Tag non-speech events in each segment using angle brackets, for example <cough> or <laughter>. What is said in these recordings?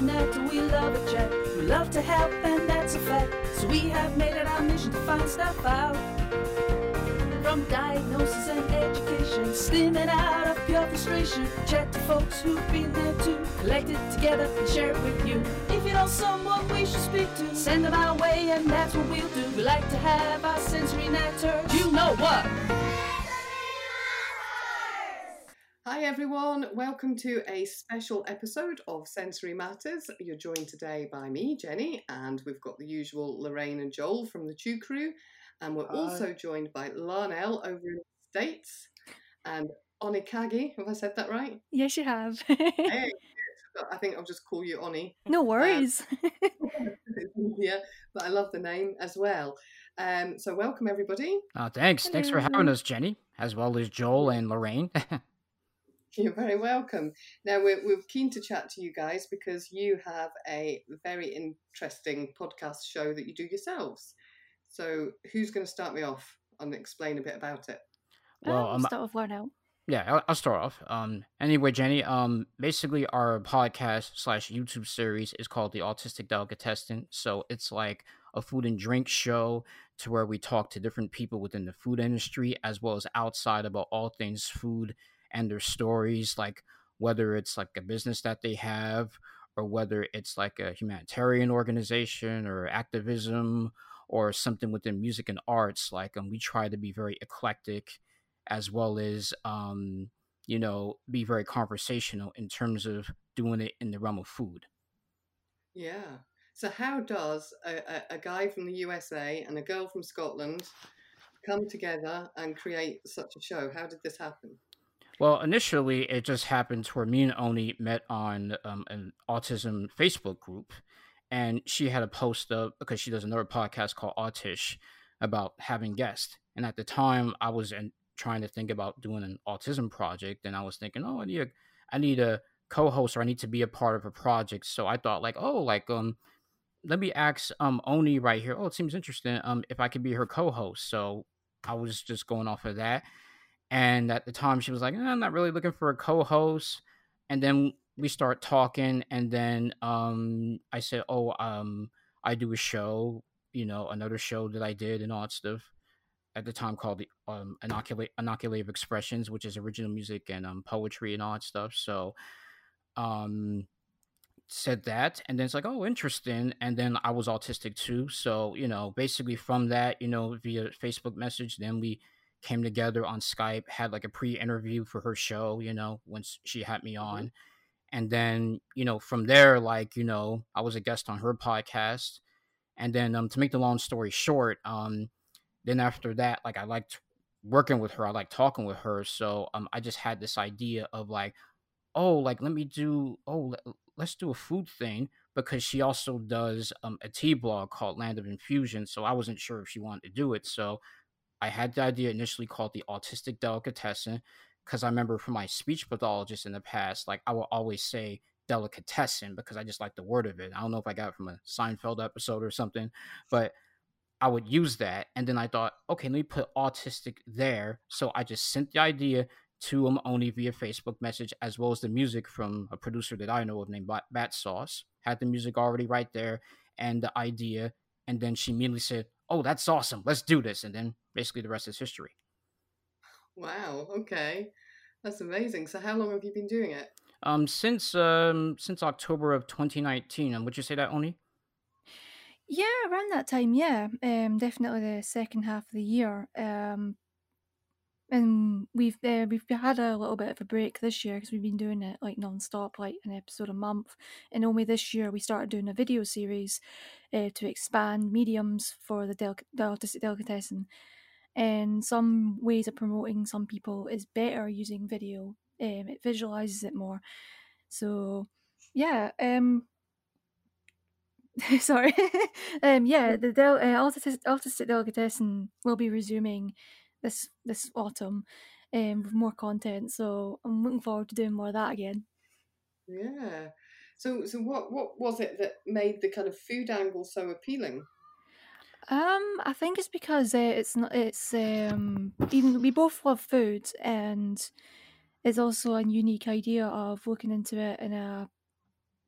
we love a chat. We love to help, and that's a fact. So we have made it our mission to find stuff out. From diagnosis and education, steaming out of pure frustration. Chat to folks who've been there too. Collect it together and share it with you. If you know someone we should speak to, send them our way, and that's what we'll do. We like to have our sensory natter. You know what? Hi everyone, welcome to a special episode of Sensory Matters. You're joined today by me, Jenny, and we've got the usual Lorraine and Joel from the Chew Crew, and we're Hi. also joined by Larnell over in the States and Onikagi. Have I said that right? Yes, you have. <laughs> Hey, I think I'll just call you Oni. no worries. <laughs> yeah, but I love the name as well. Um, so welcome everybody. Uh, thanks. Thanks for having us, Jenny, as well as Joel and Lorraine. <laughs> You're very welcome. Now, we're, we're keen to chat to you guys because you have a very interesting podcast show that you do yourselves. So, who's going to start me off and explain a bit about it? well, um, um, start with learn out. yeah, I'll, I'll start off. Um, anyway, Jenny, um, basically our podcast slash YouTube series is called the Autistic Delicatessen. So it's like a food and drink show to where we talk to different people within the food industry as well as outside about all things food and their stories, like whether it's like a business that they have or whether it's like a humanitarian organization or activism or something within music and arts. Like, um, we try to be very eclectic as well as um, you know be very conversational in terms of doing it in the realm of food Yeah. So, how does a, a, a guy from the USA and a girl from Scotland come together and create such a show? How did this happen? Well initially it just happened where me and oni met on um, an autism facebook group and she had a post up because she does another podcast called autish about having guests and at the time i was in, trying to think about doing an autism project and i was thinking oh i need a i need a co-host or i need to be a part of a project so i thought like oh like um let me ask um Oni right here. Oh, it seems interesting. Um, if I could be her co-host, so I was just going off of that. And at the time, she was like, eh, "I'm not really looking for a co-host." And then we start talking, and then um, I said, "Oh, um, I do a show, you know, another show that I did and all that stuff." At the time, called the um, Inoculate Inoculative Expressions, which is original music and um, poetry and all that stuff. So, um, said that and then it's like oh interesting and then i was autistic too so you know basically from that you know via facebook message then we came together on skype had like a pre-interview for her show you know once she had me on. And then you know from there like you know i was a guest on her podcast. And then um to make the long story short um then after that like i liked working with her i liked talking with her. So um i just had this idea of like oh like let me do oh let, let's do a food thing because she also does um, a tea blog called land of infusion so i wasn't sure if she wanted to do it. So i had the idea initially called the autistic delicatessen because i remember from my speech pathologist in the past like i will always say delicatessen because i just like the word of it i don't know if i got it from a seinfeld episode or something but I would use that. And then I thought, okay, let me put autistic there. So I just sent the idea to him only via Facebook message, as well as the music from a producer that I know of named Bat, Bat Sauce. Had the music already right there and the idea. And then she immediately said, oh, that's awesome. Let's do this. And then basically the rest is history. Wow. Okay. That's amazing. So, how long have you been doing it? Um, since um since October of 2019, and would you say that only? Yeah, around that time, yeah. Um, definitely the second half of the year. Um, and we've uh, we've had a little bit of a break this year because we've been doing it like non-stop, like an episode a month. And only this year we started doing a video series uh, to expand mediums for the, del- the autistic delicatessen. And some ways of promoting some people is better using video. Um, it visualizes it more. So, yeah. Um, <laughs> sorry. <laughs> um, yeah, the del- uh, autistic, autistic delicatessen will be resuming this this autumn um, with more content. So I'm looking forward to doing more of that again. Yeah. So, so what what was it that made the kind of food angle so appealing? Um, I think it's because uh, it's not. It's um, even we both love food, and it's also a unique idea of looking into it in a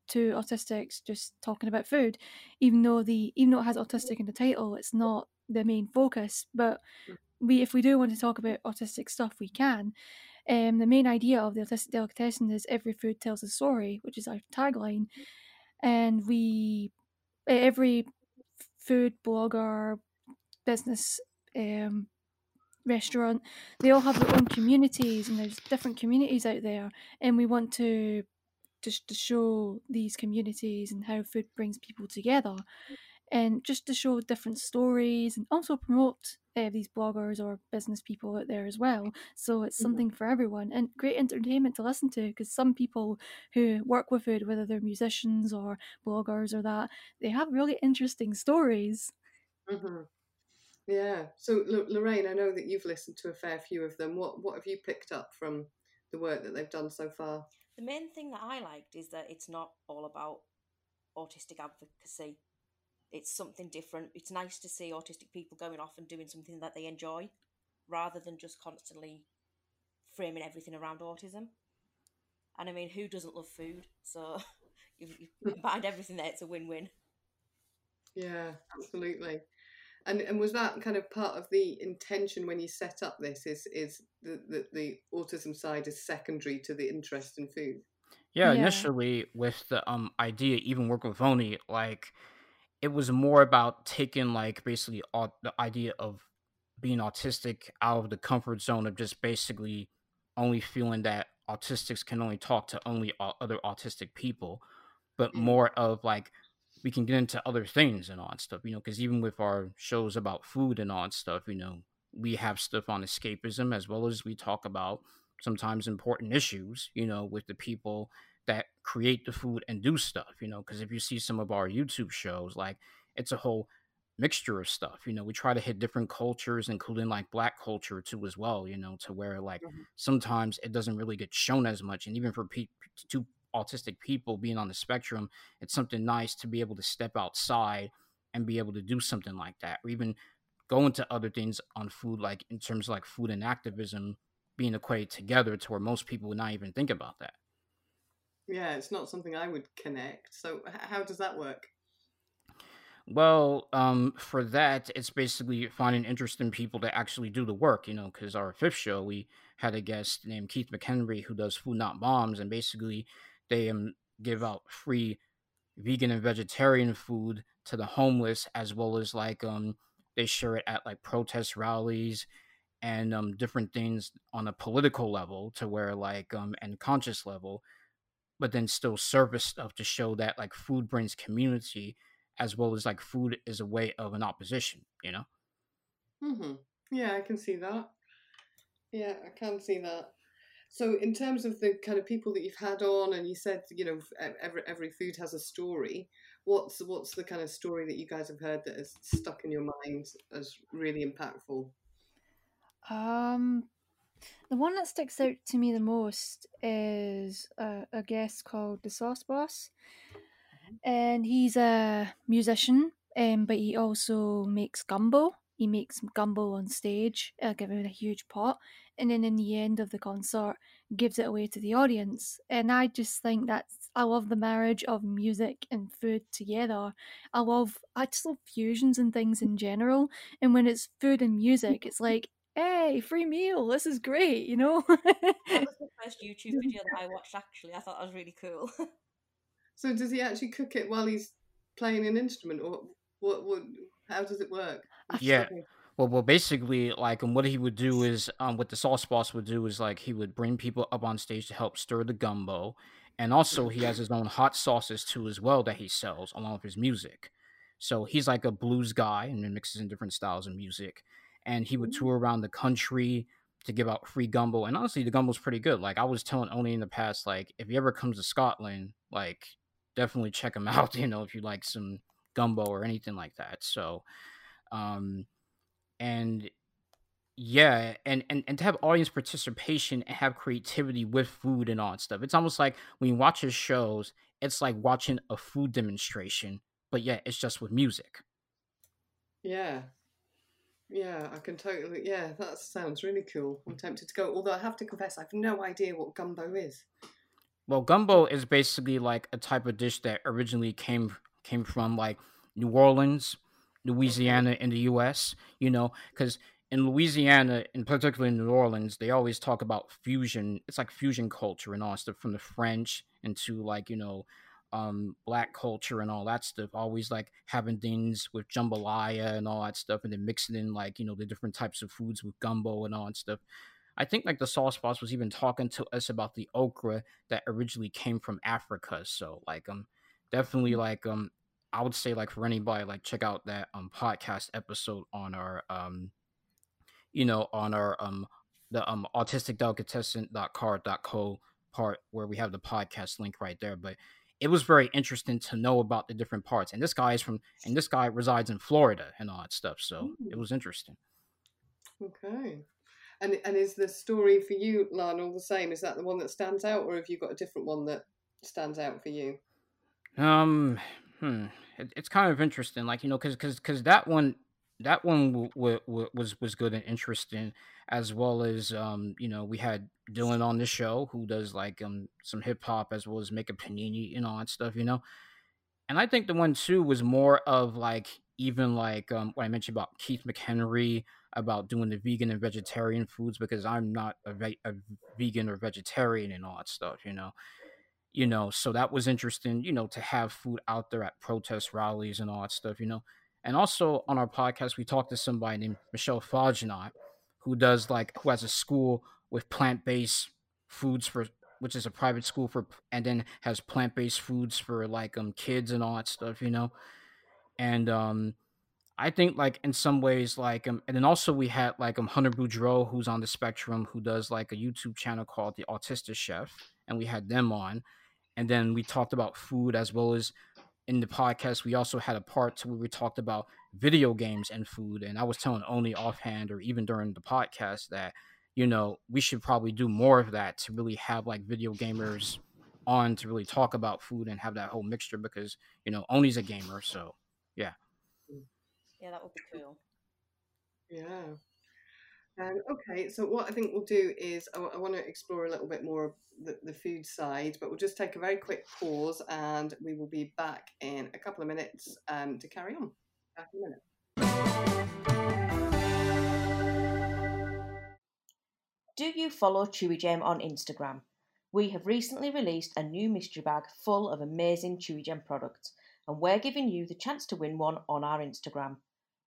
two autistics just talking about food, even though the even though it has autistic in the title, it's not the main focus. But we, if we do want to talk about autistic stuff, we can. Um, the main idea of the autistic delicatessen is every food tells a story, which is our tagline, and we every food blogger, business, um, restaurant, they all have their own communities, and there's different communities out there, and we want to just to show these communities and how food brings people together. And just to show different stories and also promote uh, these bloggers or business people out there as well. So it's something mm-hmm. for everyone and great entertainment to listen to because some people who work with food, whether they're musicians or bloggers or that, they have really interesting stories. Mm-hmm. Yeah. So L- Lorraine, I know that you've listened to a fair few of them. What what have you picked up from the work that they've done so far? The main thing that I liked is that it's not all about autistic advocacy it's something different. It's nice to see autistic people going off and doing something that they enjoy rather than just constantly framing everything around autism. And I mean, who doesn't love food? So <laughs> you've, you've combined everything there, it's a win win. Yeah, absolutely. And and was that kind of part of the intention when you set up this? Is is the the, the autism side is secondary to the interest in food? Yeah, yeah, initially with the um idea, even working with Oni, like it was more about taking like basically all, the idea of being autistic out of the comfort zone of just basically only feeling that autistics can only talk to only other autistic people, but mm-hmm. more of like we can get into other things and all that stuff, you know, because even with our shows about food and all that stuff, you know, we have stuff on escapism as well as we talk about sometimes important issues, you know, with the people create the food and do stuff, you know, because if you see some of our YouTube shows, like it's a whole mixture of stuff, you know, we try to hit different cultures, including like black culture too, as well, you know, to where like mm-hmm. sometimes it doesn't really get shown as much. And even for pe- two autistic people being on the spectrum, it's something nice to be able to step outside and be able to do something like that, or even go into other things on food, like in terms of like food and activism being equated together to where most people would not even think about that. Yeah, it's not something I would connect. So how does that work? Well, um, for that, it's basically finding interesting people to actually do the work, you know, because our fifth show, we had a guest named Keith McHenry who does Food Not Bombs, and basically they um, give out free vegan and vegetarian food to the homeless, as well as like um, they share it at like protest rallies and um, different things on a political level to where like um, and conscious level but then still service stuff to show that like food brings community as well as like food is a way of an opposition, you know? Mm-hmm. Yeah, I can see that. Yeah, I can see that. So, in terms of the kind of people that you've had on, and you said, you know, every every food has a story. What's what's the kind of story that you guys have heard that has stuck in your mind as really impactful? Um, the one that sticks out to me the most is a, a guest called the Sauce Boss, mm-hmm. and he's a musician, um, but he also makes gumbo. He makes gumbo on stage, uh, giving a huge pot, and then in the end of the concert, gives it away to the audience. And I just think that's I love the marriage of music and food together. I love I just love fusions and things in general. And when it's food and music, it's like hey, free meal, this is great, you know? that <laughs> was the first YouTube video that I watched, actually. I thought that was really cool. <laughs> so, does he actually cook it while he's playing an instrument, or what? what how does it work? Yeah. Well, well, basically, like, and what he would do is, um, what the sauce boss would do is, like, he would bring people up on stage to help stir the gumbo, and also he has his own hot sauces too, as well, that he sells along with his music. So he's like a blues guy and mixes in different styles of music and he would mm-hmm. tour around the country to give out free gumbo. And honestly, the gumbo's pretty good. Like I was telling Oni in the past, like if he ever comes to Scotland, like definitely check him <laughs> out. You know, if you like some gumbo or anything like that. So, um, and yeah, and, and and to have audience participation and have creativity with food and all that stuff. It's almost like when you watch his shows, it's like watching a food demonstration, but yeah, it's just with music. Yeah, yeah, I can totally. Yeah, that sounds really cool. I'm tempted to go, although I have to confess, I have no idea what gumbo is. Well, gumbo is basically like a type of dish that originally came came from like New Orleans, Louisiana in the US, you know, cuz in Louisiana, and particularly in New Orleans, they always talk about fusion. It's like fusion culture and all stuff from the French into like, you know, um, black culture and all that stuff. Always like having things with jambalaya and all that stuff, and then mixing in like you know the different types of foods with gumbo and all that stuff. I think like the sauce boss was even talking to us about the okra that originally came from Africa. So like um definitely mm. like um I would say like for anybody like check out that um podcast episode on our um you know on our um the um autisticdelicatessen.carrd.co part where we have the podcast link right there. But it was very interesting to know about the different parts. And this guy is from, and this guy resides in Florida and all that stuff. So mm. it was interesting. Okay. And and is the story for you, Lionel, the same? Is that the one that stands out, or have you got a different one that stands out for you? Um, hmm. It, it's kind of interesting, like you know, because because because that one that one w- w- w- was was good and interesting as well as um you know we had Dylan on the show who does like um some hip hop as well as make a panini and all that stuff you know? And I think the one too was more of like even like um what I mentioned about Keith McHenry about doing the vegan and vegetarian foods because I'm not a, ve- a vegan or vegetarian and all that stuff you know? You know so that was interesting you know to have food out there at protest rallies and all that stuff you know? And also on our podcast, we talked to somebody named Michelle Faginot, who does like who has a school with plant based foods for which is a private school for and then has plant based foods for like um kids and all that stuff, you know. And um I think like in some ways like um and then also we had like um Hunter Boudreau who's on the spectrum who does like a YouTube channel called The Autistic Chef and we had them on and then we talked about food as well as in the podcast, we also had a part where we talked about video games and food. And I was telling only offhand or even during the podcast that, you know, we should probably do more of that to really have like video gamers on to really talk about food and have that whole mixture because, you know, Oni's a gamer. So, yeah. Yeah, that would be cool. Yeah. Um, okay, so what I think we'll do is I, I want to explore a little bit more the, the food side, but we'll just take a very quick pause and we will be back in a couple of minutes um, to carry on. A minute. Do you follow Chewigem on Instagram? We have recently released a new mystery bag full of amazing Chewigem products, and we're giving you the chance to win one on our Instagram.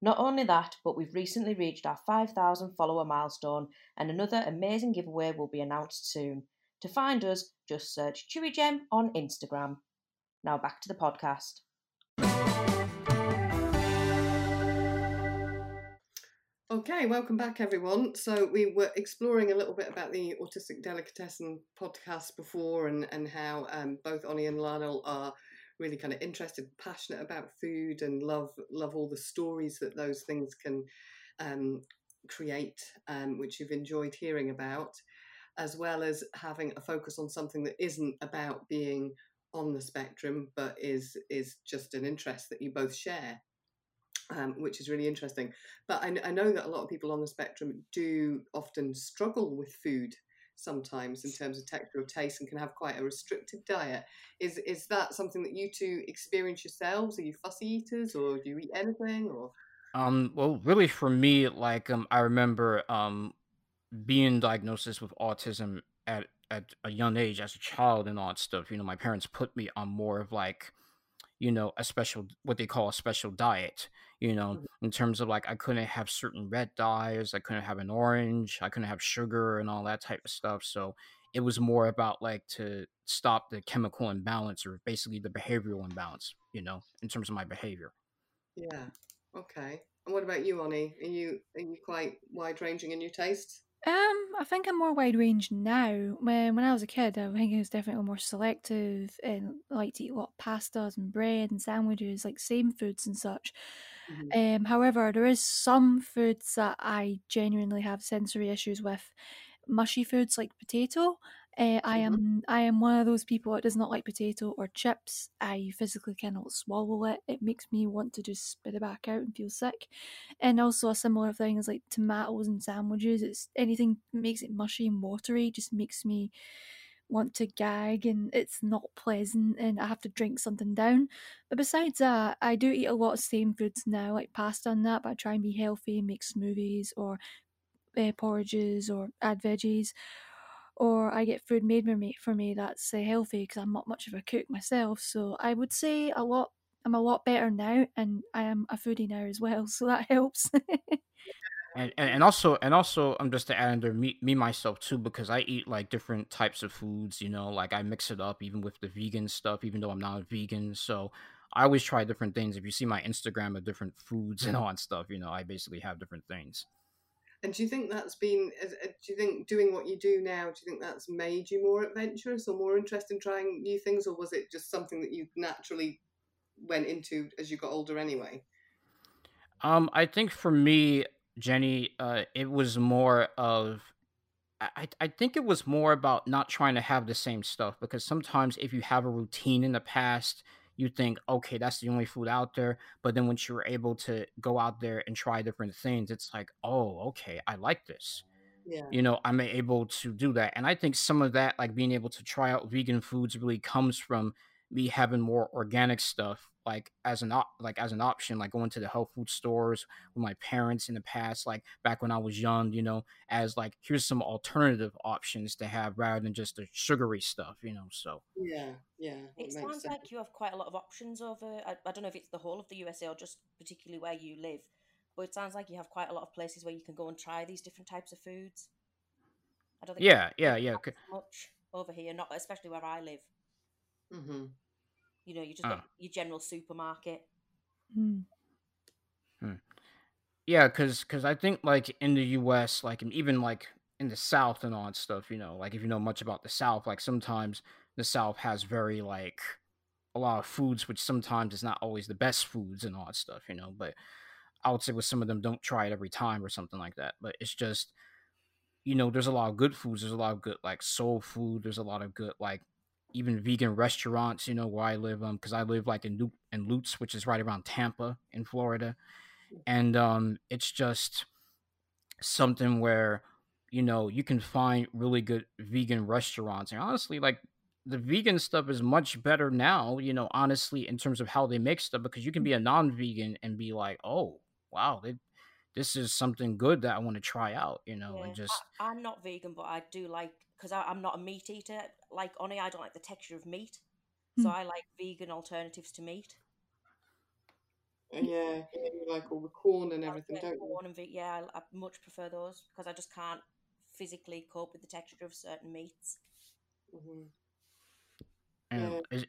Not only that, but we've recently reached our 5,000 follower milestone, and another amazing giveaway will be announced soon. To find us, just search Chewigem on Instagram. Now back to the podcast. Okay, welcome back, everyone. So we were exploring a little bit about the Autistic Delicatessen podcast before, and and how um, both Oni and Lionel are really kind of interested, passionate about food, and love love all the stories that those things can um, create, um, which you've enjoyed hearing about as well as having a focus on something that isn't about being on the spectrum, but is is just an interest that you both share. Um, which is really interesting. But I, I, know that a lot of people on the spectrum do often struggle with food sometimes in terms of texture or taste and can have quite a restrictive diet. Is is that something that you two experience yourselves? Are you fussy eaters or do you eat anything or? Um, well, really, for me, like um, I remember um, being diagnosed with autism at at a young age as a child and all that stuff, you know, my parents put me on more of like, you know, a special what they call a special diet. You know, mm-hmm. in terms of like I couldn't have certain red dyes, I couldn't have an orange, I couldn't have sugar and all that type of stuff. So it was more about like to stop the chemical imbalance or basically the behavioral imbalance, you know, in terms of my behavior. Yeah. Okay. And what about you, Oni? Are you are you quite wide ranging in your tastes? Um, I think I'm more wide range now. When when I was a kid, I think I was definitely more selective and liked to eat a lot of pastas and bread and sandwiches, like same foods and such. Mm-hmm. Um, however, there is some foods that I genuinely have sensory issues with. Mushy foods like potato, uh, I mm-hmm. am I am one of those people that does not like potato or chips. I physically cannot swallow it. It makes me want to just spit it back out and feel sick. And also a similar thing is like tomatoes and sandwiches. It's anything that makes it mushy and watery just makes me want to gag and it's not pleasant and I have to drink something down. But besides that, I do eat a lot of same foods now, like pasta and that, but I try and be healthy, make smoothies or uh, porridges or add veggies. Or I get food made for me, that's uh, healthy because I'm not much of a cook myself. So I would say a lot. I'm a lot better now, and I am a foodie now as well, <laughs> so that helps. and, and also and also I'm just to add under me me myself too because I eat like different types of foods. You know, like I mix it up even with the vegan stuff, even though I'm not a vegan. So I always try different things. If you see my Instagram of different foods and all that stuff, you know, I basically have different things. And do you think that's been? Do you think doing what you do now? Do you think that's made you more adventurous or more interested in trying new things, or was it just something that you naturally went into as you got older anyway? Um, I think for me, Jenny, uh, it was more of I, I think it was more about not trying to have the same stuff because sometimes if you have a routine in the past, you think, okay, that's the only food out there. But then once you're able to go out there and try different things, it's like, oh, okay, I like this. Yeah. You know, I'm able to do that. And I think some of that, like being able to try out vegan foods, really comes from me having more organic stuff like as an op- like as an option like going to the health food stores with my parents in the past like back when i was young you know as like here's some alternative options to have rather than just the sugary stuff you know so yeah yeah it sounds sense. like you have quite a lot of options over I, I don't know if it's the whole of the usa or just particularly where you live but it sounds like you have quite a lot of places where you can go and try these different types of foods i don't think yeah yeah yeah much over here not especially where i live mm-hmm. You know, you just got your general supermarket. Mm. Hmm. Yeah, because cause I think like in the U.S., like and even like in the South and all that stuff, you know, like if you know much about the South, like sometimes the South has very like a lot of foods, which sometimes is not always the best foods and all that stuff, you know. But I would say with some of them, don't try it every time or something like that. But it's just, you know, there's a lot of good foods. There's a lot of good like soul food. There's a lot of good like even vegan restaurants, you know, where I live, um, because I live like in in Lutz, which is right around Tampa in Florida, and um, it's just something where you know you can find really good vegan restaurants, and honestly, like the vegan stuff is much better now, you know, honestly, in terms of how they make stuff, because you can be a non-vegan and be like, oh, wow, they, this is something good that I want to try out, you know, yeah, and just. I, I'm not vegan, but I do like because I'm not a meat eater. Like Oni, I don't like the texture of meat, so mm. I like vegan alternatives to meat. Uh, yeah, <clears throat> you like all the Quorn and everything, don't corn you? And ve- yeah, I, I, much prefer those because I just can't physically cope with the texture of certain meats. Mm-hmm. And yeah. is it,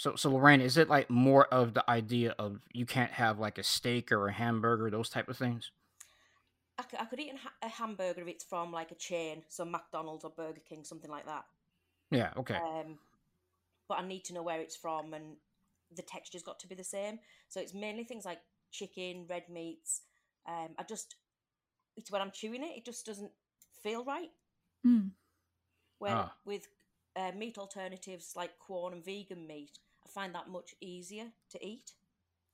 so, so Lorraine, is it like more of the idea of you can't have like a steak or a hamburger, those type of things? I could, I could eat a hamburger if it's from like a chain, so McDonald's or Burger King, something like that. Yeah, okay. Um, but I need to know where it's from, and the texture's got to be the same. So it's mainly things like chicken, red meats. Um, I just, it's when I'm chewing it, it just doesn't feel right. Mm. When ah. with uh, meat alternatives like Quorn and vegan meat, I find that much easier to eat.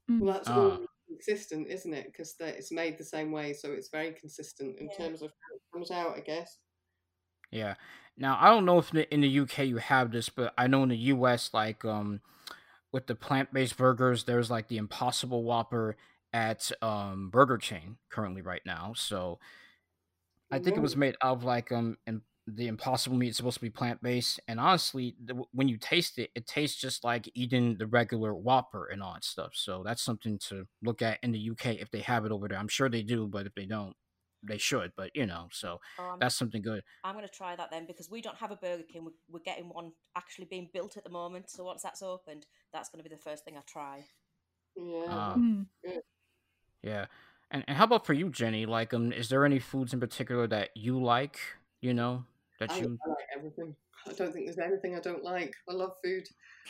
Well, that's ah. all consistent, isn't it? Because it's made the same way, so it's very consistent in yeah. terms of how it comes out, I guess. Yeah. Now I don't know if in the UK you have this, but I know in the US, like um, with the plant-based burgers, there's like the Impossible Whopper at um Burger Chain currently right now. So I think it was made of like um the impossible meat is supposed to be plant based, and honestly, the, when you taste it, it tastes just like eating the regular Whopper and all that stuff. So that's something to look at in the UK if they have it over there. I'm sure they do, but if they don't, they should. But you know, so um, that's something good. I'm going to try that then because we don't have a Burger King. We're, we're getting one actually being built at the moment. So once that's opened, that's going to be the first thing I try. Yeah. Mm. Yeah. And, and how about for you, Jenny? Like, um, is there any foods in particular that you like? You know, that I, you I like everything. I don't think there's anything I don't like. I love food.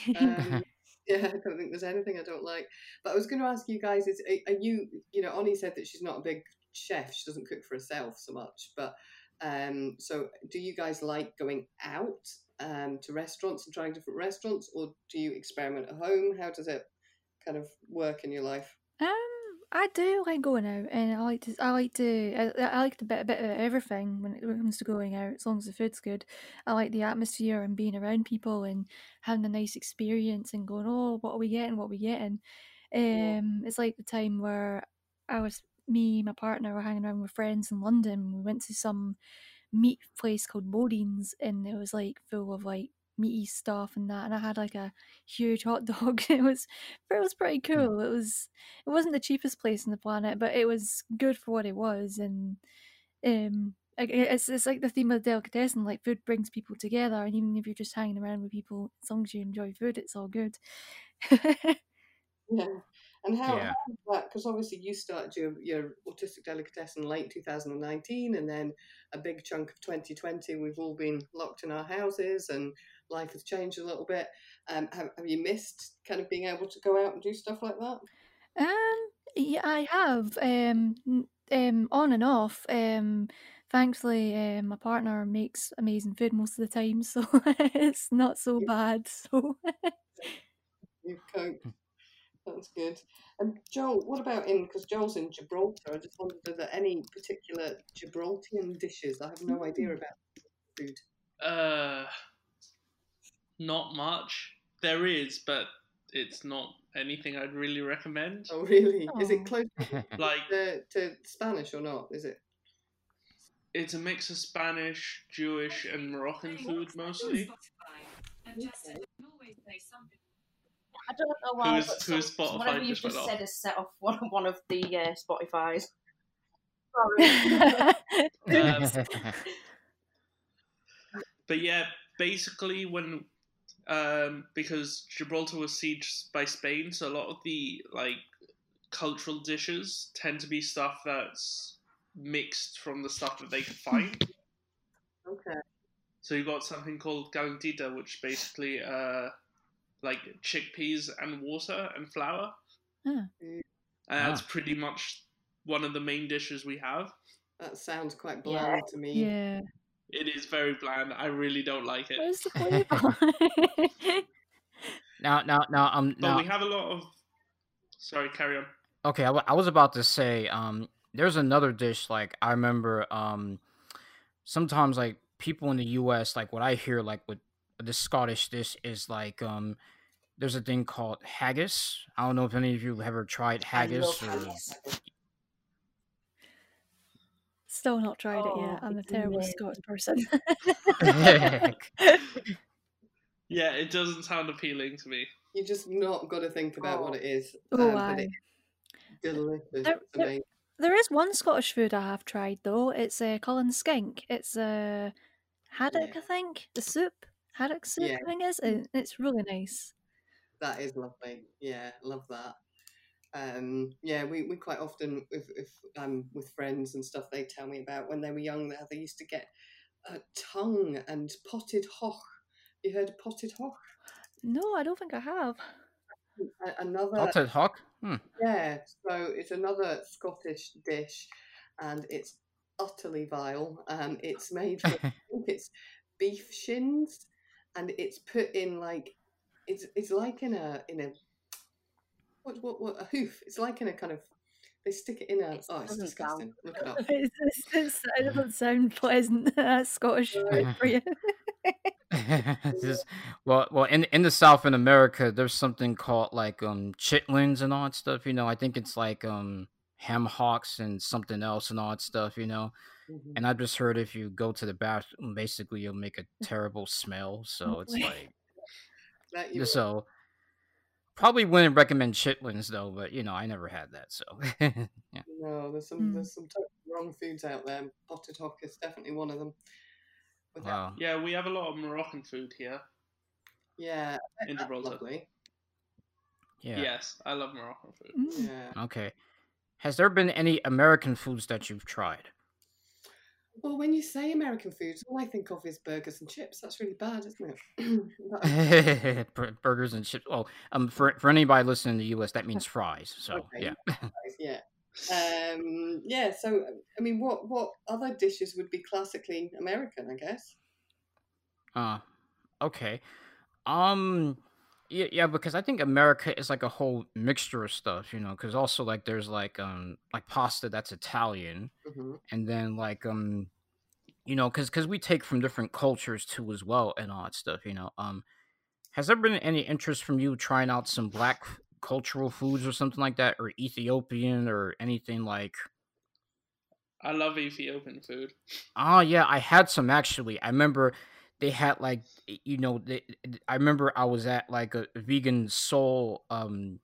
<laughs> Um, <laughs> yeah, I don't think there's anything I don't like. But I was going to ask you guys: Is are you? You know, Oni said that she's not a big chef. She doesn't cook for herself so much. But um, so, do you guys like going out um, to restaurants and trying different restaurants, or do you experiment at home? How does it kind of work in your life? Um, I do like going out, and I like to. I like to. I, I like a bit, a bit of everything when it comes to going out. As long as the food's good, I like the atmosphere and being around people and having a nice experience and going, oh, what are we getting? What are we getting? Um, it's like the time where I was me, my partner, were hanging around with friends in London. We went to some meat place called Bodean's, and it was like full of like meaty stuff and that. And I had like a huge hot dog. <laughs> It was it was pretty cool. It was it wasn't the cheapest place on the planet, but it was good for what it was. And um, it's it's like the theme of the delicatessen. Like food brings people together, and even if you're just hanging around with people, as long as you enjoy food, it's all good. <laughs> Yeah. And how, Yeah. how is that? Because obviously you started your, your autistic delicatessen late 2019, and then a big chunk of 2020, we've all been locked in our houses, and life has changed a little bit. Um, have, have you missed kind of being able to go out and do stuff like that? Um, yeah, I have. Um, um, on and off. Um, thankfully, um, my partner makes amazing food most of the time, <laughs> so it's not so bad. So You've coped. That's good. And Joel, what about in? Because Joel's in Gibraltar. I just wondered are there any particular Gibraltarian dishes? I have no idea Mm. about food. Uh, not much. There is, but it's not anything I'd really recommend. Oh, really? Is Oh. it close <laughs> Like, to, to Spanish or not? Is it? it's a mix of Spanish, Jewish, and Moroccan food mostly. I don't know why. Who's- but who's some- Spotify whatever you've just went just off? said has set off one, one of the uh, Spotify's. Sorry. <laughs> Um, but yeah, basically when um, because Gibraltar was sieged by Spain, so a lot of the like cultural dishes tend to be stuff that's mixed from the stuff that they can find. <laughs> Okay. So you got something called calentita, which basically uh like chickpeas and water and flour. Huh. And that's Ah. pretty much one of the main dishes we have. That sounds quite Yeah. bland to me. yeah, It is very bland. I really don't like it. where's the <laughs> flavour? now, now, now, um, But now, we have a lot of. Sorry, carry on. Okay, I, w- I was about to say, um, there's another dish like I remember, um, sometimes like people in the U.S. like what I hear like with the Scottish dish is like, um, there's a thing called haggis. I don't know if any of you have ever tried haggis I love haggis. Still not tried it Oh, yet. I'm a terrible amazing. Scots person. <laughs> <laughs> Yeah, it doesn't sound appealing to me. You just not got to think about what Oh. it is. Oh, um, but aye. it's delicious. There- It's there- amazing. There is one Scottish food I have tried though. It's uh, Cullen skink. It's uh, haddock, Yeah. I think. The soup, haddock soup, Yeah. I think it is. It's really nice. That is lovely. Yeah, love that. Um, yeah, we, we quite often, if, if um, with friends and stuff, they tell me about when they were young, how they used to get uh, tongue and potted hock. You heard of potted hock? No, I don't think I have. Another potted hock? Hmm. Yeah, so it's another Scottish dish, and it's utterly vile. Um, it's made from I <laughs> think it's beef shins, and it's put in like it's it's like in a in a what what what a hoof. It's like in a kind of they stick it in a It oh it's doesn't disgusting. Look it <laughs> up. It's, it's, it's, it doesn't <laughs> sound pleasant. That's <laughs> Scottish food for you. This- well, well, in in the South in America, there's something called like um chitlins and all that stuff. You know, I think it's like um ham hocks and something else and all that stuff. You know, Mhm. and I just heard if you go to the bathroom, basically you'll make a terrible smell. So it's like so. Probably wouldn't recommend chitlins though, but you know I never had that. So <laughs> yeah. no, there's some Mm. there's some totally wrong foods out there. Potted hock is definitely one of them. Without, Wow. Yeah, we have a lot of Moroccan food here yeah, I in that's Gibraltar. lovely. Yeah. Yes, I love Moroccan food. Mm. Yeah. Okay. Has there been any American foods that you've tried? Well, when you say American foods, all I think of is burgers and chips. That's really bad, isn't it? <clears throat> <laughs> Burgers and chips. Well, um, for for anybody listening in the U.S., that means fries. So Okay. yeah. yeah. Um, yeah. So, I mean, what what other dishes would be classically American? I guess. Uh, okay. Um, Yeah, yeah, because I think America is like a whole mixture of stuff, you know. Because also like there's like um like pasta that's Italian, hmm and then like um you know because because we take from different cultures too as well and all that stuff, you know. Um, has there been any interest from you trying out some black cultural foods or something like that, or Ethiopian or anything like? I love Ethiopian food. Oh yeah, I had some actually. I remember they had like you know they, I remember I was at like a vegan soul um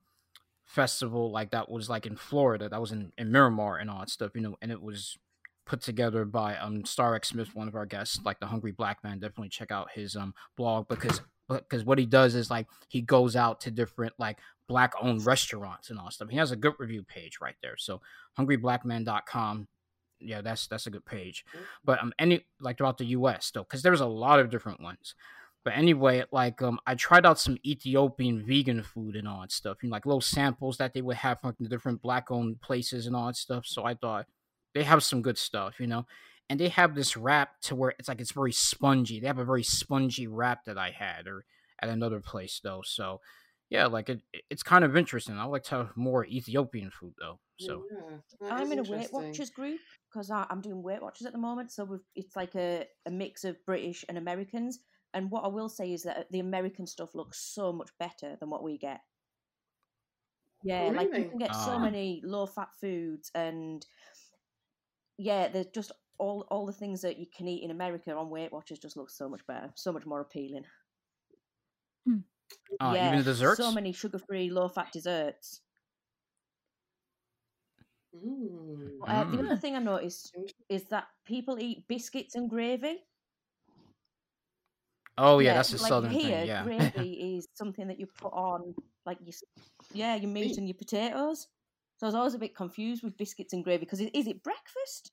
festival like that was like in Florida. That was in, in Miramar and all that stuff, you know, and it was put together by um Star X Smith, one of our guests, like the Hungry Black Man. Definitely check out his um blog because because what he does is like he goes out to different like black owned restaurants and all stuff. He has a good review page right there. So hungryblackman.com. Yeah, that's that's a good page. But um any like throughout the US though, because there's a lot of different ones. But anyway, like um, I tried out some Ethiopian vegan food and all that stuff. You know, like little samples that they would have from the different black-owned places and all that stuff. So I thought they have some good stuff, you know. And they have this wrap to where it's like it's very spongy. They have a very spongy wrap that I had, or at another place though. So yeah, like it, it's kind of interesting. I like to have more Ethiopian food though. So Yeah, I'm in a Weight. Watchers group because I'm doing Weight Watchers at the moment. So we've, it's like a, a mix of British and Americans. And what I will say is that the American stuff looks so much better than what we get. Yeah, like you can get so Ah. many low fat foods and yeah, there's just all all the things that you can eat in America on Weight Watchers just look so much better, so much more appealing. Uh, yeah, even the desserts. so many sugar free, low fat desserts. Mm. Uh, the Mm. other thing I noticed is that people eat biscuits and gravy. oh yeah, that's a like southern here, thing. Yeah. gravy <laughs> is something that you put on, like you, yeah, your meat Meat. and your potatoes. So I was always a bit confused with biscuits and gravy because is, is it breakfast?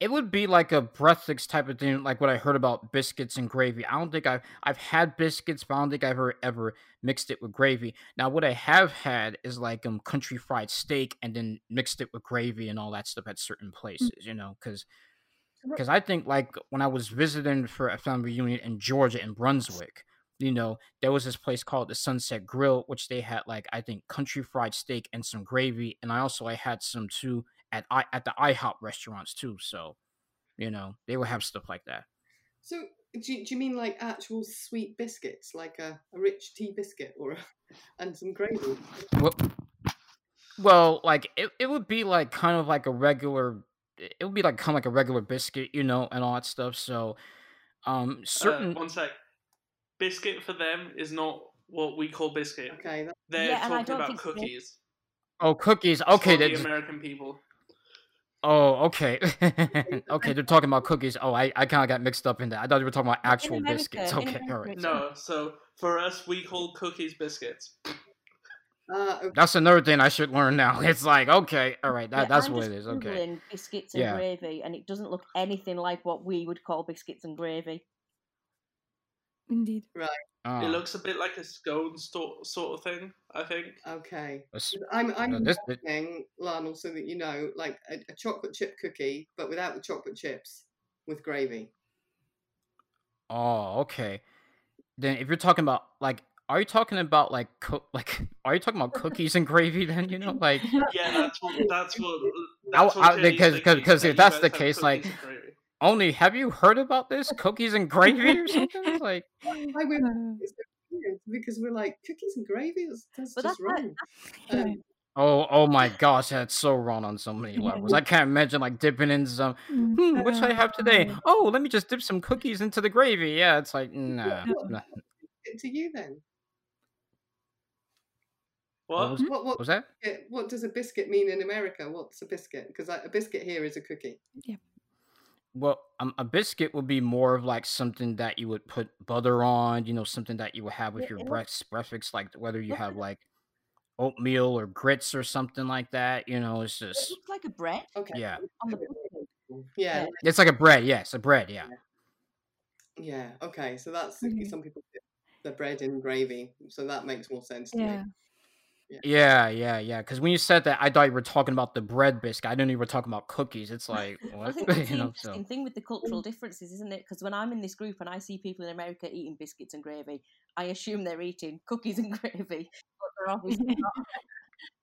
It would be like a breakfast type of thing, like what I heard about biscuits and gravy. I don't think I've I've had biscuits, but I don't think I've ever ever mixed it with gravy. Now, what I have had is like um country fried steak and then mixed it with gravy and all that stuff at certain places, you know, because because I think like when I was visiting for a family reunion in Georgia in Brunswick, you know, there was this place called the Sunset Grill, which they had like I think country fried steak and some gravy, and I also I had some too at I at the IHOP restaurants too. So, you know, they would have stuff like that. So, do you, do you mean like actual sweet biscuits, like a, a rich tea biscuit, or a, <laughs> and some gravy? Well, well, like it, it would be like kind of like a regular. It would be like kind of like a regular biscuit, you know, and all that stuff. So, um, certain. Uh, one sec. Biscuit for them is not what we call biscuit. Okay, that, They're Yeah, talking about think so. cookies. oh, cookies. for Okay, the that's American people. Oh, okay. <laughs> okay, they're talking about cookies. Oh, I, I kind of got mixed up in that. I thought you were talking about actual America- biscuits. Okay, all America right. it's No, so for us, we call cookies biscuits. uh, okay. That's another thing I should learn now. <laughs> It's like, okay, all right, that, Yeah, that's I'm what just it is. Okay. Biscuits and Yeah. gravy, and it doesn't look anything like what we would call biscuits and gravy. Indeed. It Oh, looks a bit like a scone sto- sort of thing, I think. okay. let's- I'm I'm No, this- this- imagining, Lionel, so that you know, like a, a chocolate chip cookie, but without the chocolate chips, with gravy. oh, okay. Then if you're talking about like, are you talking about like cook <laughs> like are you talking about cookies and gravy? Then you know, like, Yeah, that's what. That's what. I- That's I- what Jenny's because- because if that's the case, like- and gravy. Only have you heard about this cookies and gravy or <laughs> something? It's like, Why we Uh, it's so weird because we're like cookies and gravy. That's, that's But just that's wrong. yeah. Um, oh, oh my gosh, that's so wrong on so many <laughs> levels. I can't imagine like dipping in some. Mm, Hmm, what should I have today? uh, Oh, let me just dip some cookies into the gravy. Yeah, it's like nah. What- nah. to you then, What? was- what what What was that? what does a biscuit mean in America? What's a biscuit? Because a biscuit here is a cookie. Well, um, a biscuit would be more of like something that you would put butter on, you know, something that you would have with Yeah, your it breakfast, breakfast, like whether you have like like oatmeal or grits or something like that. You know, it's just looks like a bread Okay. yeah, on the bottom. Yeah. it's like a bread. Yes, a bread. Yeah. Yeah. Okay. So that's Okay. some people the bread and gravy, so that makes more sense to Yeah. me. Yeah, yeah, yeah. Because when you said that, I thought you were talking about the bread biscuit. I didn't even talking about cookies. It's <laughs> like I think <laughs> that's you the know, interesting so thing with the cultural mm. differences, isn't it? Because when I'm in this group and I see people in America eating biscuits and gravy, I assume they're eating cookies and <laughs> gravy, but they're obviously not.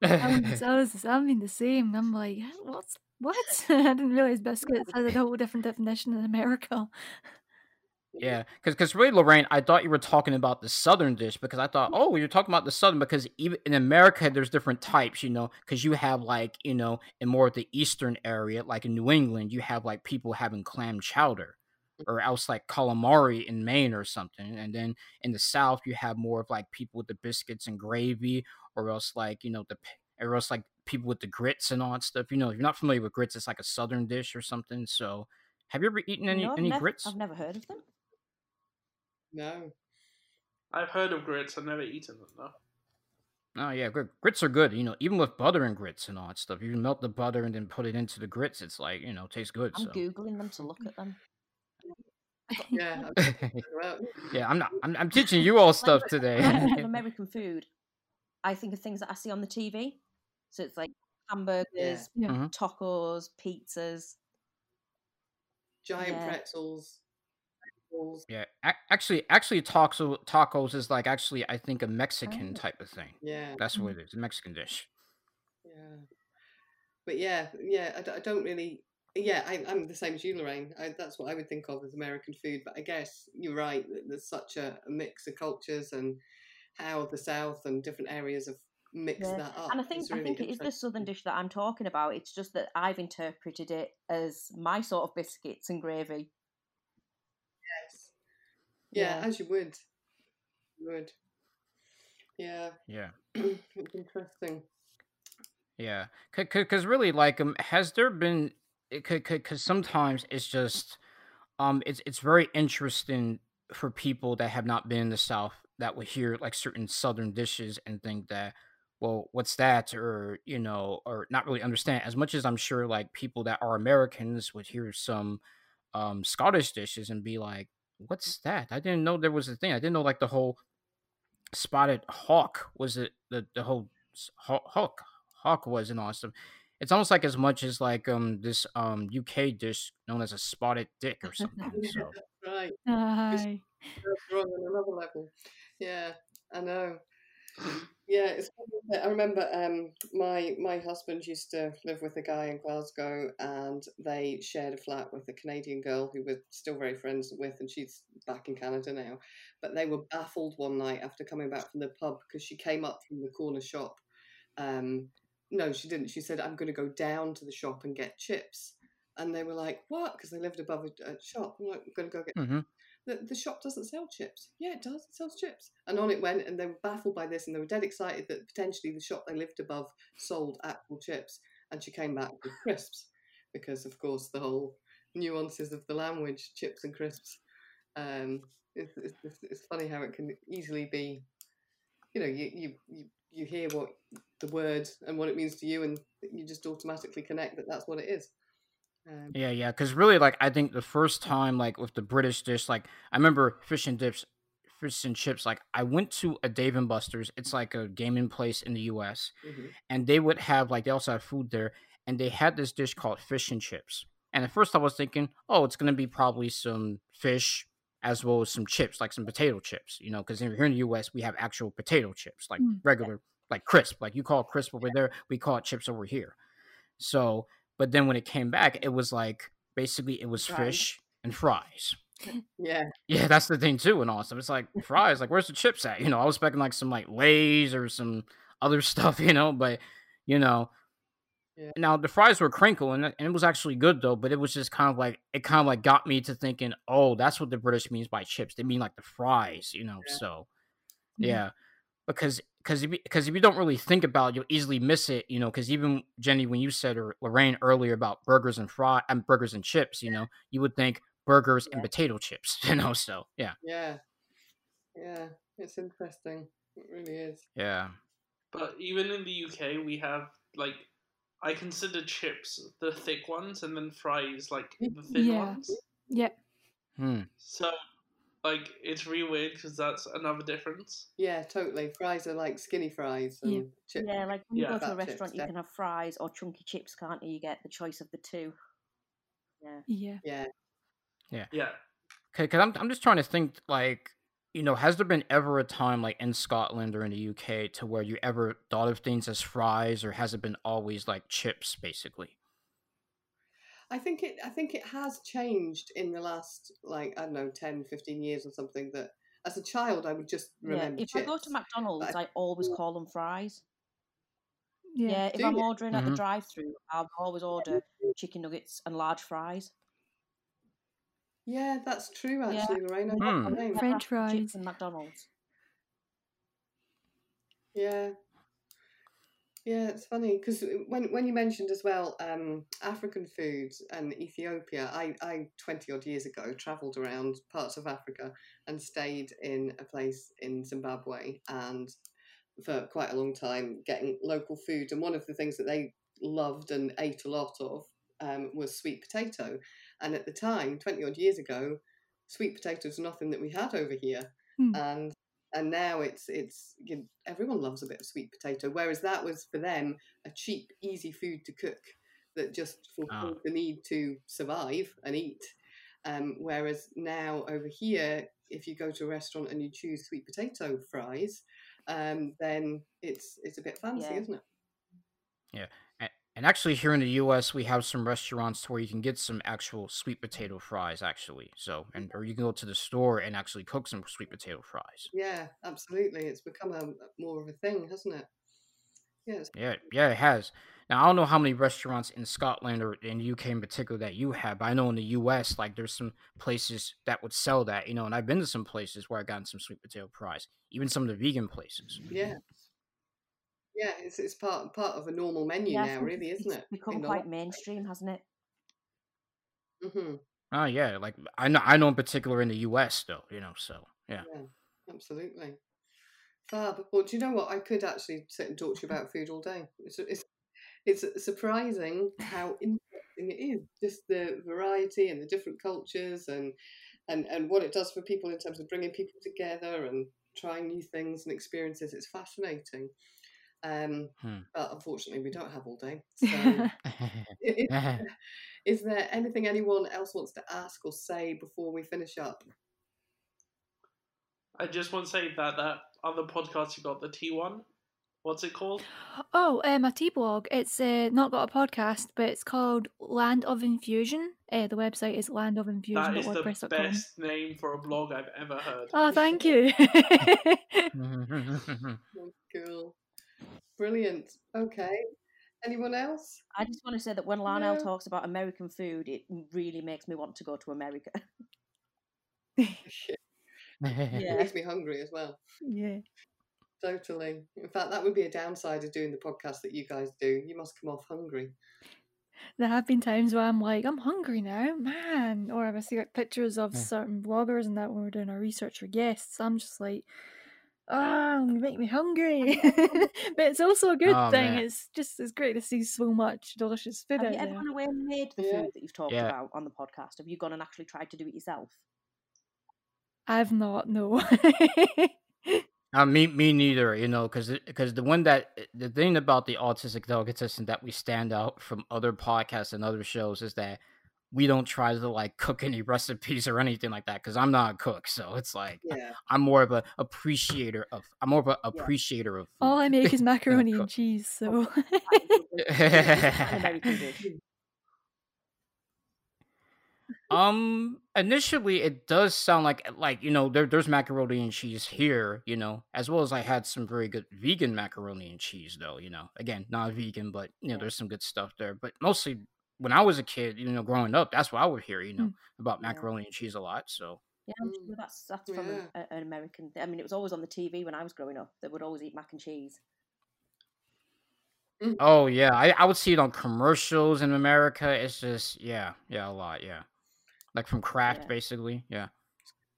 I was, I was, I mean the same. I'm like, what's what? I didn't realize biscuits had a whole different definition in America. Yeah, because because really, Lorraine, I thought you were talking about the southern dish because I thought, mm. oh, you're talking about the southern because even in America, there's different types, you know, because you have like you know in more of the eastern area, like in New England, you have like people having clam chowder. Mm. Or else like calamari in Maine or something, and then in the South you have more of like people with the biscuits and gravy, or else like you know the or else like people with the grits and all that stuff. You know, if you're not familiar with grits, it's like a southern dish or something. So, have you ever eaten any no, any never, grits? I've never heard of them. No. I've heard of grits. I've never eaten them though. Oh yeah, gr- grits are good. You know, even with butter and grits and all that stuff. You can melt the butter and then put it into the grits. It's like you know, tastes good. I'm so googling them to look at them. Yeah. <laughs> I'm- well, <laughs> yeah, I'm not. I'm, I'm teaching you all stuff today. <laughs> American food, I think of things that I see on the TV. So it's like hamburgers, Yeah. Mhm. tacos, pizzas. giant Yeah. pretzels. Pretzels. yeah, a- actually, actually, tacos tacos is like actually I think a Mexican Oh. type of thing. Yeah. That's what mm-hmm. it is, a Mexican dish. Yeah. But yeah, yeah, I, d- I don't really. Yeah, I, I'm the same as you, Lorraine. I, that's what I would think of as American food. But I guess you're right. that There's such a, a mix of cultures and how the South and different areas have mixed Yeah. that up. And I think It's I really think it is the southern dish that I'm talking about. It's just that I've interpreted it as my sort of biscuits and gravy. Yeah, Yeah. as you would. You would. Yeah, Yeah. <clears throat> it's interesting. Yeah, because really, like, um, has there been? Because sometimes it's just, um, it's it's very interesting for people that have not been in the South that will hear like certain Southern dishes and think that, well, what's that, or you know, or not really understand. As much as I'm sure, like people that are Americans would hear some, um, Scottish dishes and be like, what's that? I didn't know there was a thing. I didn't know like the whole spotted hock was it the the whole hock hock was and all stuff. It's almost like as much as like um this um UK dish known as a spotted dick or <laughs> something. So Right. Aye. That's wrong on another level. Yeah, I know. Yeah, it's? I remember um, my my husband used to live with a guy in Glasgow, and they shared a flat with a Canadian girl who we're still very friends with, and she's back in Canada now. But they were baffled one night after coming back from the pub because she came up from the corner shop. Um, no, she didn't. She said, "I'm going to go down to the shop and get chips." And they were like, "What?" Because they lived above a, a shop. I'm like, "I'm going to go get mhm. The, the shop doesn't sell chips. Yeah, it does. It sells chips. And on it went, and they were baffled by this, and they were dead excited that potentially the shop they lived above sold actual chips. And she came back with crisps, because of course the whole nuances of the language, chips and crisps. Um, it's, it's, it's- it's funny how it can easily be, you know, you, you, you, you hear what the word and what it means to you, and you just automatically connect that that's what it is. Um, Yeah, yeah, because really, like, I think the first time, like, with the British dish, like, I remember fish and dips, fish and chips. Like, I went to a Dave and Buster's. It's like a gaming place in the U.S., mhm. and they would have like they also have food there, and they had this dish called fish and chips. And at first, I was thinking, oh, it's gonna be probably some fish as well as some chips, like some potato chips, you know, because here in the U.S. we have actual potato chips, like Mm. regular, like crisp, like you call it crisp over there, we call it chips over here. So, but then when it came back, it was like basically it was Fries. fish and fries. Yeah, Yeah, that's the thing too, and awesome. It's like <laughs> fries. Like, where's the chips at? You know, I was expecting like some like Lay's or some other <laughs> stuff, you know, but you know. Yeah. Now the fries were crinkle, and, it- and it was actually good though. But it was just kind of like it kind of like got me to thinking, oh, that's what the British means by chips. They mean like the fries, you know. Yeah. So, Mhm. yeah, because because if because if you don't really think about, it, you'll easily miss it, you know. Because even Jenny, when you said or Lorraine earlier about burgers and fry and burgers and chips, you know, you would think burgers and potato chips, <laughs> you know. So yeah, yeah, yeah. It's interesting. It really is. yeah, But even in the UK, we have like I consider chips the thick ones, and then fries like the thin Yeah. ones. Yep. hmm. So like it's really weird because that's another difference. Yeah, totally. Fries are like skinny fries and Yeah. chips. Yeah, like when Yeah. you go to a Fat chips, restaurant, you def- can have fries or chunky chips, can't you? You get the choice of the two. Yeah. Yeah. Yeah. Yeah. Yeah. Okay, because I'm I'm just trying to think like you know has there been ever a time like in Scotland or in the UK to where you ever thought of things as fries or has it been always like chips basically? I think it I think it has changed in the last like I don't know 10 15 years or something that as a child I would just Yeah. remember If chips. I go to McDonald's, I- I always call them fries. Yeah. Yeah, if I'm you? ordering at the Mhm. drive-through, I'll always order chicken nuggets and large fries. Yeah, that's true Yeah. actually, Lorraine. I Hmm. the name. French fries. and McDonald's. Yeah. Yeah, it's funny because when when you mentioned as well um, African foods and Ethiopia, I, I twenty odd years ago travelled around parts of Africa and stayed in a place in Zimbabwe and for quite a long time getting local food. And one of the things that they loved and ate a lot of um, was sweet potato. And at the time, twenty odd years ago, sweet potato was nothing that we had over here. Hmm. And and now it's it's you know, everyone loves a bit of sweet potato whereas that was for them a cheap easy food to cook that just fulfilled the need to survive and eat. Um, whereas now over here if you go to a restaurant and you choose sweet potato fries um, then it's it's a bit fancy Yeah. isn't it? A- And actually, here in the U.S., we have some restaurants where you can get some actual sweet potato fries, actually. So, and or you can go to the store and actually cook some sweet potato fries. yeah absolutely it's become a more of a thing hasn't it yes Yeah, yeah, it has. Now, I don't know how many restaurants in Scotland or in the UK in particular that you have, but I know in the US, like there's some places that would sell that, you know, and I've been to some places where I gotten some sweet potato fries, even some of the vegan places. yeah yeah it's, it's part part of a normal menu Yeah, now really isn't it become In quite lot- mainstream, hasn't it? Mhm. Oh yeah, like I know, I know in particular in the US though, you know, so yeah. Yeah, absolutely. Fab. Well, do you know what? I could actually sit and talk to you <laughs> about food all day. It's it's, it's surprising how interesting it is. Just the variety and the different cultures and and and what it does for people in terms of bringing people together and trying new things and experiences. It's fascinating. Um, Hmm. but unfortunately, we don't have all day. <laughs> So, <laughs> <laughs> is there anything anyone else wants to ask or say before we finish up? I just want to say that that other podcast you got the T one. What's it called? Oh, um, a tea blog. It's uh, not got a podcast, but it's called Land of Infusion. Uh, the website is That is the landofinfusion.wordpress.com. best name for a blog I've ever heard. Oh, thank you. Cool. Brilliant. Okay. Anyone else? I just want to say that when Larnell No. talks about American food, it really makes me want to go to America. <laughs> Yeah. It makes me hungry as well. yeah. Totally. In fact, that would be a downside of doing the podcast that you guys do. You must come off hungry. There have been times where I'm like, I'm hungry now, man. Or I see like pictures of Yeah. certain bloggers and that when we're doing our research for guests. I'm just like, oh, you make me hungry. <laughs> <laughs> but it's also a good Oh, thing. man. It's just it's great to see so much delicious food Have you ever gone away and made the food that you've talked Yeah. about on the podcast? Have you gone and actually tried to do it yourself? I've not, no. <laughs> Uh, me, me neither. You know, because because the one that the thing about the autistic delicatessen that we stand out from other podcasts and other shows is that we don't try to like cook any <laughs> recipes or anything like that. Because I'm not a cook, so it's like Yeah. I'm more of a appreciator of. I'm more of a appreciator of. All I make is <laughs> macaroni and cheese, so An American <laughs> dish. Um, initially it does sound like like you know there there's macaroni and cheese here, you know, as well as I had some very good vegan macaroni and cheese though, you know. Again, not vegan, but you know, Yeah. there's some good stuff there. But mostly when I was a kid, you know, growing up, that's what I would hear, you know, Mm. about Yeah. macaroni and cheese a lot. So Yeah, I'm Mm. sure that's that's from Yeah. a, an American. I mean, it was always on the TV when I was growing up. They would always eat mac and cheese. Oh yeah, I, I would see it on commercials in America. It's just yeah, yeah, a lot, yeah. Like from Kraft, Yeah. basically. Yeah.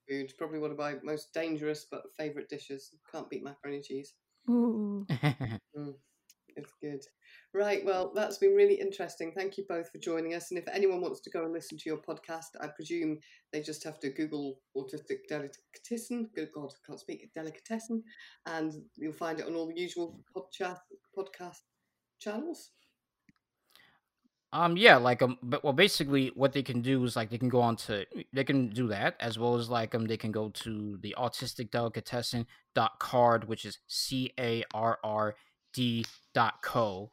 Food. Probably one of my most dangerous but favourite dishes. Can't beat macaroni and cheese. ooh. <laughs> It's good. Right, well, that's been really interesting. Thank you both for joining us. And if anyone wants to go and listen to your podcast, I presume they just have to Google autistic delicatessen. Good God, I can't speak delicatessen, and you'll find it on all the usual podcast podcast channels. Um, yeah, like um, but well, basically, what they can do is like they can go on to they can do that as well as like um they can go to the autistic delicatessen dot carrd, which is c a r r d dot co,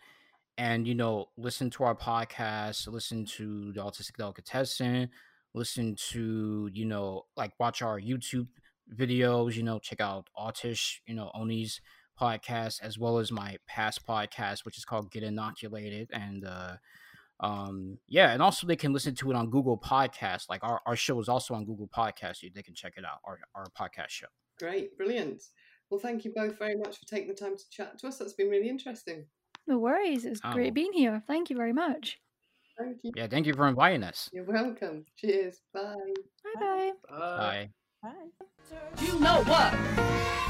and you know listen to our podcast, listen to the autistic delicatessen, listen to you know like watch our YouTube videos, you know check out Autish, you know Oni's podcast as well as my past podcast, which is called Get Inoculated, and uh um yeah and also they can listen to it on google podcast like our, our show is also on google podcast they can check it out our, our podcast show. Great brilliant well thank you both very much for taking the time to chat to us. That's been really interesting. No worries. It's um, great being here. Thank you very much. Thank you. Yeah thank you for inviting us. You're welcome. Cheers. Bye. Bye bye bye, bye. bye. you know what